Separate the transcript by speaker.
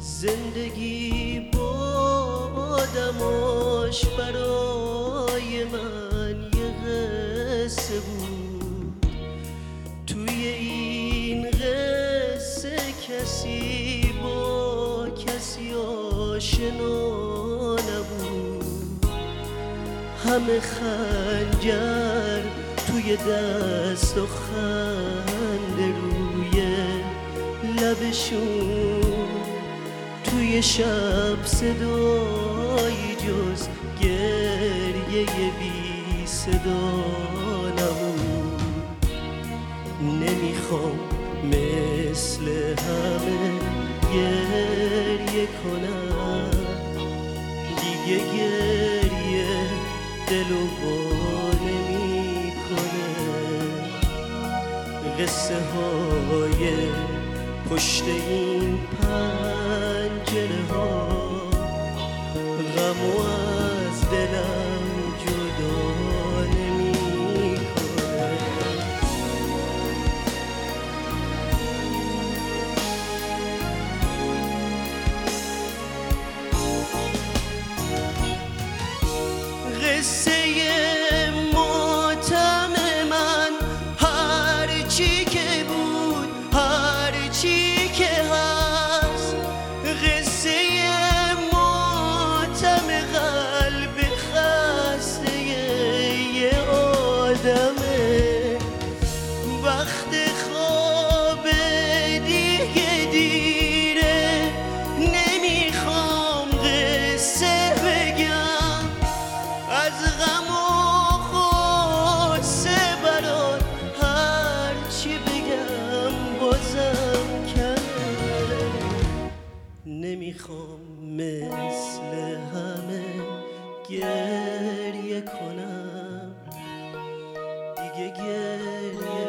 Speaker 1: زندگی بادماش برای من یه قصه بود. توی این قصه کسی با کسی آشنا همه خنجر توی دست و خنده روی لبشون. توی شب صدایی جز گریه بی صدا نمی‌خوام مثل همه گریه کنم. دیگه قصه های پشت این پنجره ها. غمو از دلم جدا نمی‌کنه قصه نمی‌خوام مثل همه گریه کنم. دیگه گریه